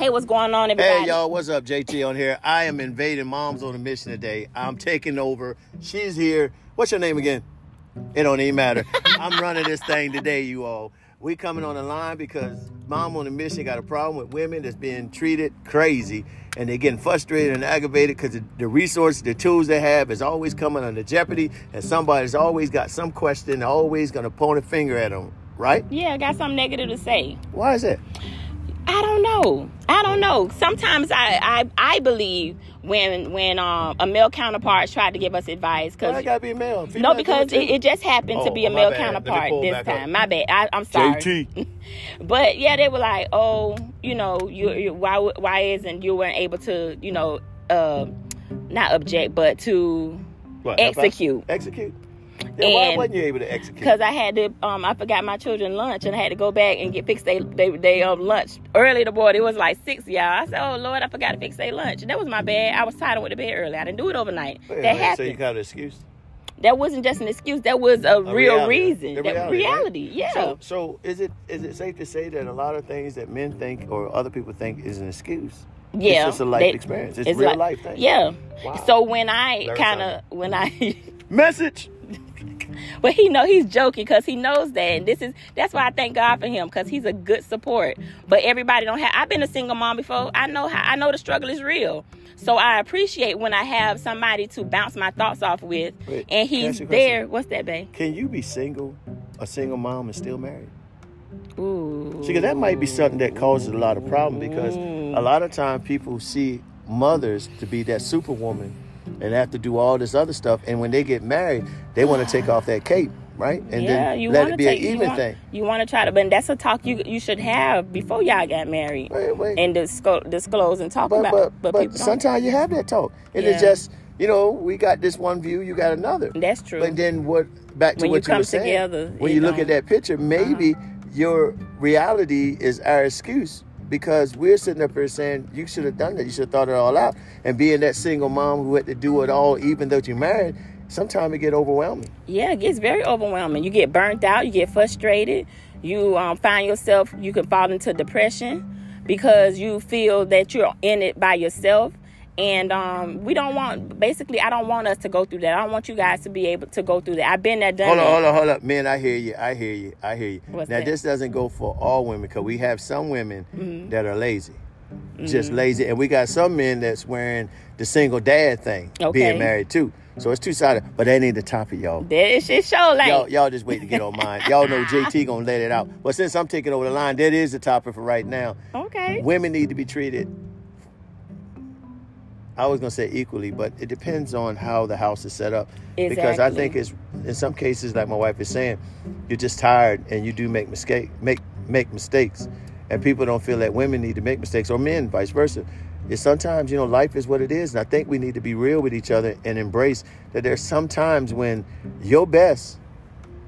Hey, what's going on, everybody? Hey, y'all, what's up? JT on here. I am invading Moms on a Mission today. I'm taking over. She's here. What's your name again? It don't even matter. I'm running this thing today, you all. We coming on the line because Mom on a Mission got a problem with women that's being treated crazy and they're getting frustrated and aggravated because the, the resources, the tools they have is always coming under jeopardy and somebody's always got some question, always going to point a finger at them, right? Yeah, I got something negative to say. Why is that? I don't know. I don't know. Sometimes I I, I believe when when um, a male counterpart tried to give us advice because I gotta be a male? no because it, it just happened to Oh, be a male bad. Counterpart this back up. time. My bad. I, I'm sorry. JT. But yeah, they were like, oh, you know, you, you why why isn't you weren't able to you know uh, not object but to What, execute. Execute. Yeah, why wasn't you able to execute? Cause I had to, um, I forgot my children lunch, and I had to go back and get fix they they they um lunch early. The boy, it was like six y'all. I said, oh Lord, I forgot to fix their lunch. That was my bad. I was tired and went to bed early. I didn't do it overnight. Wait, that wait, happened. So you got an excuse? that wasn't just an excuse. That was a, real reality. reason. The reality, reality. right? Yeah. So, so is it is it safe to say that a lot of things that men think or other people think is an excuse? yeah. It's just a life They- experience. It's, real like- life thing. Yeah. Wow. So when I kind of when I Message. But he know he's joking because he knows that, and this is that's why I thank God for him because he's a good support. But everybody don't have. I've been a single mom before. I know how. I know the struggle is real. So I appreciate when I have somebody to bounce my thoughts off with, Wait, and he's ask you a there. What's that, babe? Can you be single, a single mom, and still married? Ooh. See, that might be something that causes a lot of problem because Mm. a lot of time people see mothers to be that superwoman and have to do all this other stuff, and when they get married, they want to take off that cape, right? And yeah, then you let want it to be take an you even want, thing. You want to try to, but that's a talk you you should have before y'all got married Wait, wait. and disclose, disclose and talk but about. but, but but, sometimes you have that talk, and it's Yeah. just you know we got this one view, you got another. That's true. But then what? Back to When what you come were saying, together, when you look at that picture, maybe uh-huh. your reality is our excuse because we're sitting up here saying you should have done that, you should have thought it all out, and being that single mom who had to do it all, even though you're married, sometimes it get overwhelming. Yeah, it gets very overwhelming. You get burnt out, you get frustrated, you um, find yourself, you can fall into depression because you feel that you're in it by yourself. And um, we don't want, basically, I don't want us to go through that. I don't want you guys to be able to go through that. I've been there, done Hold on, that. hold on, hold on, man. I hear you. I hear you. I hear you. What's now that? Mm-hmm. this doesn't go for all women because we have some women that are lazy, just lazy, and we got some men that's wearing the single dad thing, Okay. being married too. So it's two sided, but that ain't the topic, y'all. That is shit show like Y'all, y'all just wait to get on mine. Y'all know JT gonna let it out. But since I'm taking over the line, that is the topic for right now. okay. Women need to be treated. I was gonna say equally, but it depends on how the house is set up. Exactly. Because I think it's in some cases, like my wife is saying, you're just tired and you do make mistake make make mistakes, and people don't feel that women need to make mistakes or men, vice versa. It's sometimes you know life is what it is, and I think we need to be real with each other and embrace that. There's some times when your best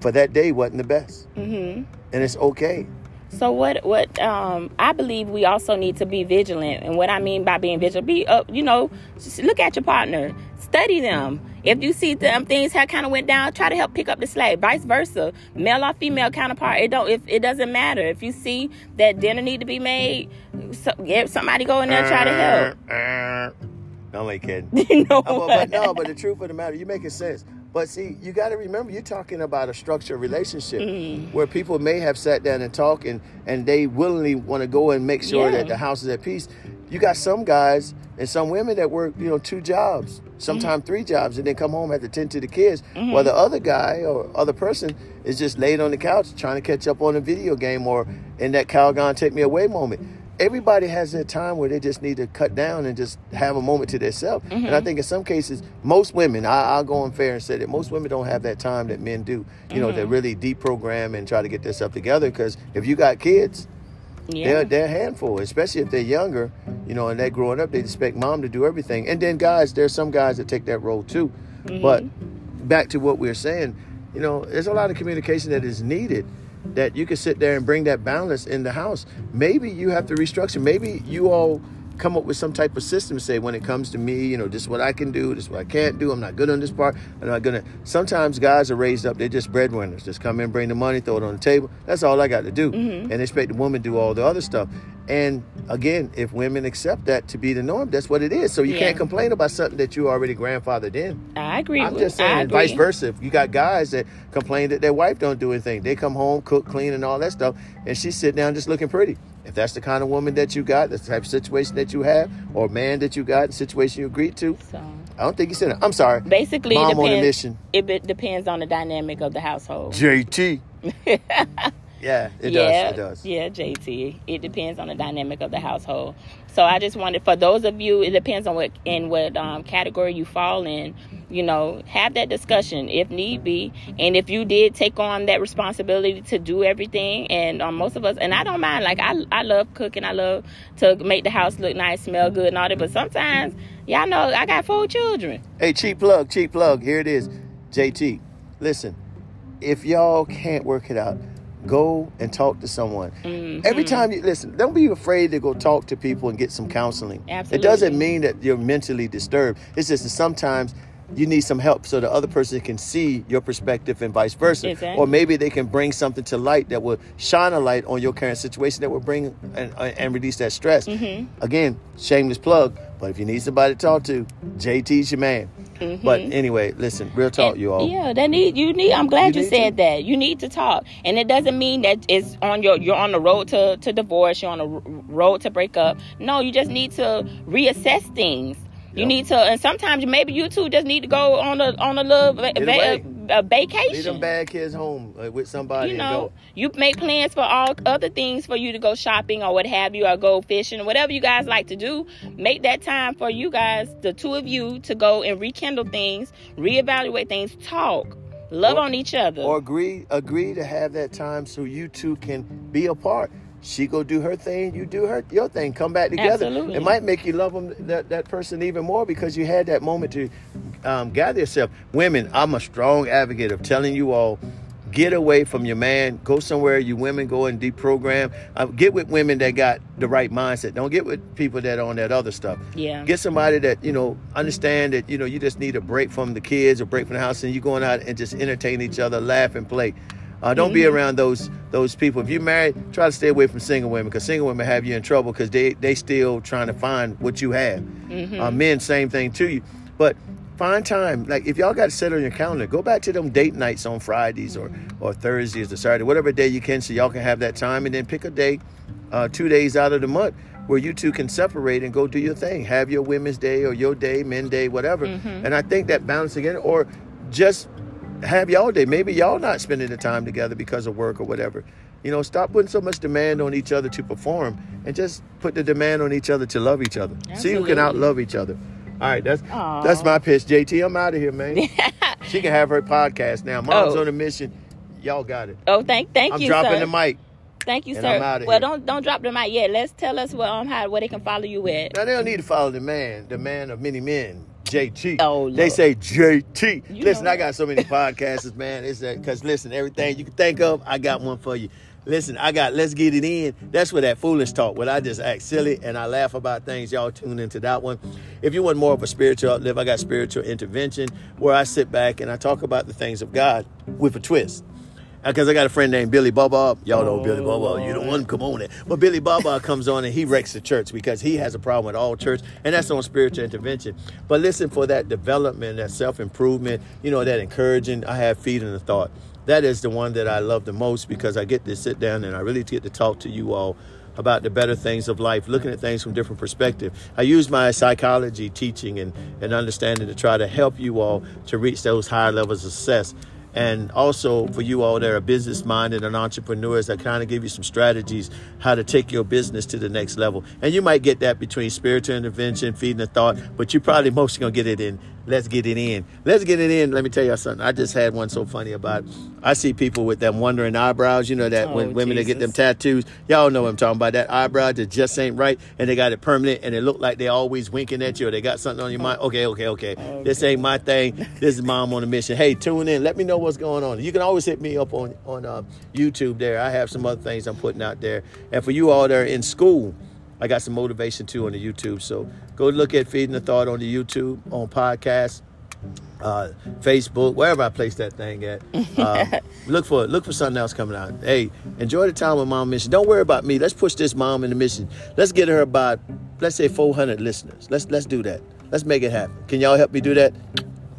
for that day wasn't the best, hmm and it's okay. So what? What? Um, I believe we also need to be vigilant, and what I mean by being vigilant, be up. You know, look at your partner, study them. If you see them things have kind of went down, try to help pick up the slack. Vice versa, male or female counterpart. It don't. If it doesn't matter. If you see that dinner need to be made, so, yeah, somebody go in there try to help. No, I'm only kidding. You know Uh, but no, but the truth of the matter, you making sense. But see, you got to remember, you're talking about a structured relationship Mm. where people may have sat down and talked, and and they willingly want to go and make sure Yeah. that the house is at peace. You got some guys and some women that work, you know, two jobs, sometimes three jobs, and then come home have to tend to the kids. Mm-hmm. While the other guy or other person is just laid on the couch trying to catch up on a video game or in that Calgon take me away moment. Everybody has their time where they just need to cut down and just have a moment to themselves. And Mm-hmm. I think in some cases, most women, I, I'll go on fair and say that most women don't have that time that men do, you know, to Mm-hmm. really deprogram and try to get themselves together. Because if you got kids, yeah. they're, they're a handful, especially if they're younger, you know, and they're growing up, they expect mom to do everything. And then guys, there's some guys that take that role too. But back to what we are saying, you know, there's a lot of communication that is needed that you can sit there and bring that balance in the house. Maybe you have to restructure. Maybe you all come up with some type of system to say when it comes to me, you know, this is what I can do, this is what I can't do. I'm not good on this part. I'm not gonna. Sometimes guys are raised up; they're just breadwinners. Just come in, bring the money, throw it on the table. That's all I got to do, Mm-hmm. and expect the woman to do all the other stuff. And again, if women accept that to be the norm, that's what it is. So you Yeah. can't complain about something that you already grandfathered in. I agree. I'm with- just saying, vice versa. If you got guys that complain that their wife don't do anything, they come home, cook, clean, and all that stuff, and she's sitting down just looking pretty. If that's the kind of woman that you got, that's the type of situation that you have, or man that you got, the situation you agreed to, So I don't think you said it. I'm sorry. basically, it Mom on a depends. mission. It depends on the dynamic of the household. JT. yeah, it yeah, does. It does. Yeah, JT. It depends on the dynamic of the household. So I just wanted for those of you, it depends on what in what um, category you fall in. You know, have that discussion if need be, and if you did take on that responsibility to do everything, and um, most of us, and I don't mind. Like I, I love cooking. I love to make the house look nice, smell good, and all that. But sometimes, y'all know, I got four children. Hey, cheap plug, cheap plug. Here it is. JT, listen, if y'all can't work it out, go and talk to someone. Mm-hmm. Every time you listen, don't be afraid to go talk to people and get some counseling. It doesn't mean that you're mentally disturbed. It's just that sometimes you need some help so the other person can see your perspective and vice versa. Exactly. Or maybe they can bring something to light that will shine a light on your current situation that will bring and, and release that stress. Mm-hmm. Again, shameless plug, but if you need somebody to talk to, JT's your man. But anyway, listen, real talk, you all. Mm-hmm. Yeah, that need you need. I'm glad You you, said that. You need to talk, and it doesn't mean that it's on your. You're on the road to to divorce. You're on the road to break up. No, you just need to reassess things. You Yep. need to, and sometimes maybe you two just need to go on a on a little va- Get va- away. a Leave them bad kids home uh, with somebody You know, you make plans for all other things for you to go shopping or what have you, or go fishing, or whatever you guys like to do. Make that time for you guys, the two of you, to go and rekindle things, reevaluate things, talk, love Or- on each other. Or agree agree to have that time so you two can be apart. She go do her thing, you do her your thing. Come back together. Absolutely. It might make you love them that, that person even more because you had that moment to um, gather yourself. Women, I'm a strong advocate of telling you all. Get away from your man. Go somewhere. You women go and deprogram. Uh, get with women that got the right mindset. Don't get with people that are on that other stuff. Yeah. Get somebody that you know understand that you know you just need a break from the kids or break from the house, and you going out and just entertain each other, laugh and play. Uh, don't be around those those people. If you're married, try to stay away from single women because single women have you in trouble because they they still trying to find what you have. Uh, men, same thing to you. But find time. Like if y'all got to set on your calendar, go back to them date nights on Fridays or or Thursdays or Saturday, whatever day you can, so y'all can have that time, and then pick a day, uh, two days out of the month where you two can separate and go do your thing. Have your women's day or your day, men day, whatever. And I think that balance again, or just have y'all day. Maybe y'all not spending the time together because of work or whatever. You know, stop putting so much demand on each other to perform and just put the demand on each other to love each other. See who can Absolutely. out love each other. All right, that's Aw. that's my pitch. JT, I'm out of here, man. she can have her podcast now. Mom's Oh. on a mission. Y'all got it. oh, thank thank you. I'm you, dropping sir. the mic. Thank you, sir. I'm well, here. don't don't drop the mic yet. Let's tell us what um how where they can follow you at. Now they don't need to follow the man, the man of many men, JT. Oh, they say JT. You listen, I got so many podcasts, man. It's because listen, everything you can think of, I got one for you. Listen, I got Let's Get It In. That's where that foolish talk, where I just act silly and I laugh about things. Y'all tune into that one. If you want more of a spiritual uplift, I got spiritual intervention, where I sit back and I talk about the things of God with a twist. Uh, because I got a friend named Billy Bubba. Y'all know Billy Bubba. Oh, you don't want to come on it. But Billy Bubba comes on and he wrecks the church because he has a problem with all church, and that's on spiritual intervention. But listen for that development, that self improvement, you know, that encouraging. I have feeding the thought. That is the one that I love the most because I get to sit down and I really get to talk to you all about the better things of life, looking at things from different perspective. I use my psychology teaching and, and understanding to try to help you all to reach those higher levels of success. And also for you all that are business minded and entrepreneurs, I kind of give you some strategies how to take your business to the next level. And you might get that between spiritual intervention, feeding the thought, but you're probably most gonna get it in. Let's get it in. Let's get it in. Let me tell you something. I just had one so funny about. I see people with them wondering eyebrows. You know that Oh, when women that get them tattoos, y'all know what I'm talking about. That eyebrow that just ain't right, and they got it permanent, and it look like they always winking at you, or they got something on your mind. Okay, okay, okay. This ain't my thing. This is mom on a mission. Hey, tune in. Let me know what's going on. You can always hit me up on on uh, YouTube. There, I have some other things I'm putting out there. And for you all that are in school, I got some motivation too on the YouTube. So go look at Feeding the Thought on the YouTube, on podcast, uh, Facebook, wherever I place that thing at. Um, look for it. look for something else coming out. Hey, enjoy the time with Mom Mission. Don't worry about me. Let's push this mom in the mission. Let's get her about let's say 400 listeners. Let's let's do that. Let's make it happen. Can y'all help me do that?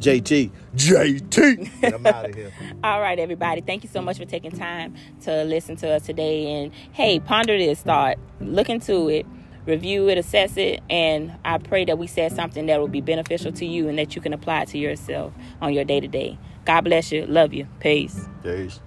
JT. JT. And I'm out of here. All right, everybody. Thank you so much for taking time to listen to us today. And hey, ponder this thought, look into it, review it, assess it, and I pray that we said something that will be beneficial to you and that you can apply it to yourself on your day to day. God bless you. Love you. Peace. Peace.